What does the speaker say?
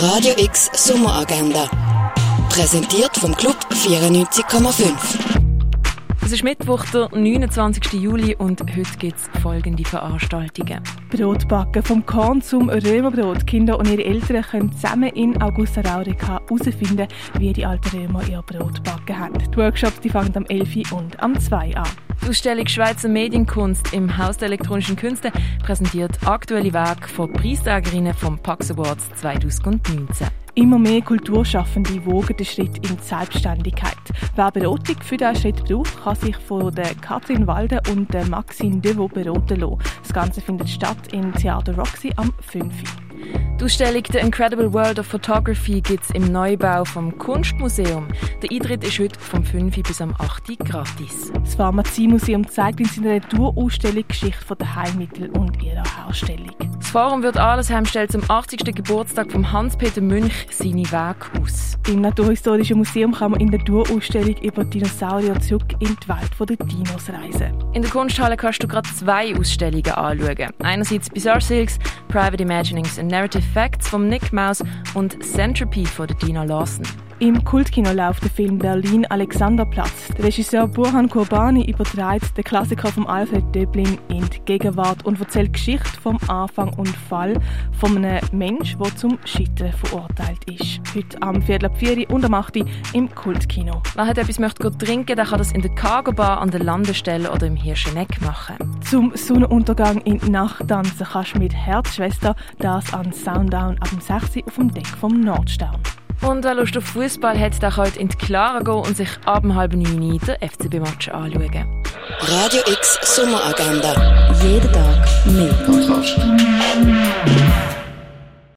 Radio X Sommeragenda. Präsentiert vom Club 94,5. Es ist Mittwoch, der 29. Juli und heute gibt es folgende Veranstaltungen. Brotbacken vom Korn zum Römerbrot. Kinder und ihre Eltern können zusammen in Augusta Raurica herausfinden, wie die alten Römer ihr Brot backen haben. Die Workshops die fangen am 11. und am 2 an. Die Ausstellung Schweizer Medienkunst im Haus der elektronischen Künste präsentiert aktuelle Werke von Preisträgerinnen vom Pax Awards 2019. Immer mehr Kulturschaffende wogen den Schritt in die Selbstständigkeit. Wer Beratung für diesen Schritt braucht, kann sich von der Katrin Walde und der Maxine Devaux beraten lassen. Das Ganze findet statt im Theater Roxy am 5. Die Ausstellung The Incredible World of Photography gibt es im Neubau vom Kunstmuseum. Der Eintritt ist heute vom 5 bis am 8 gratis. Das Pharmaziemuseum zeigt in seiner Tourausstellung Geschichte der Heilmittel und ihrer Herstellung. Das Forum wird Arlesheim stellt zum 80. Geburtstag von Hans-Peter Münch seine Weg aus. Im Naturhistorischen Museum kann man in der Tourausstellung über Dinosaurier zurück in die Welt der Dinos reisen. In der Kunsthalle kannst du gerade zwei Ausstellungen anschauen. Einerseits Bizarre Silks, Private Imaginings and Narrative Facts von Nick Mouse und Centropy von Dina Lawson. Im Kultkino läuft der Film Berlin Alexanderplatz. Der Regisseur Burhan Kurbani überträgt den Klassiker von Alfred Döblin in die Gegenwart und erzählt die Geschichte vom Anfang und Fall von einem Menschen, der zum Scheitern verurteilt ist. Heute am Viertel ab 4 und am 8 im Kultkino. Wer hat etwas möchte trinken, der kann das in der Cargo Bar an der Landestelle oder im Hirscheneck machen. Zum Sonnenuntergang in die Nacht tanzen kannst du mit Herzschwester das an Sounddown ab dem 6 auf dem Deck vom Nordstern. Und wer Lust auf Fußball hat, der kann heute in die Klare gehen und sich ab halb neun den FCB-Match anschauen. Radio X Sommeragenda. Jeden Tag mehr. Kontrast.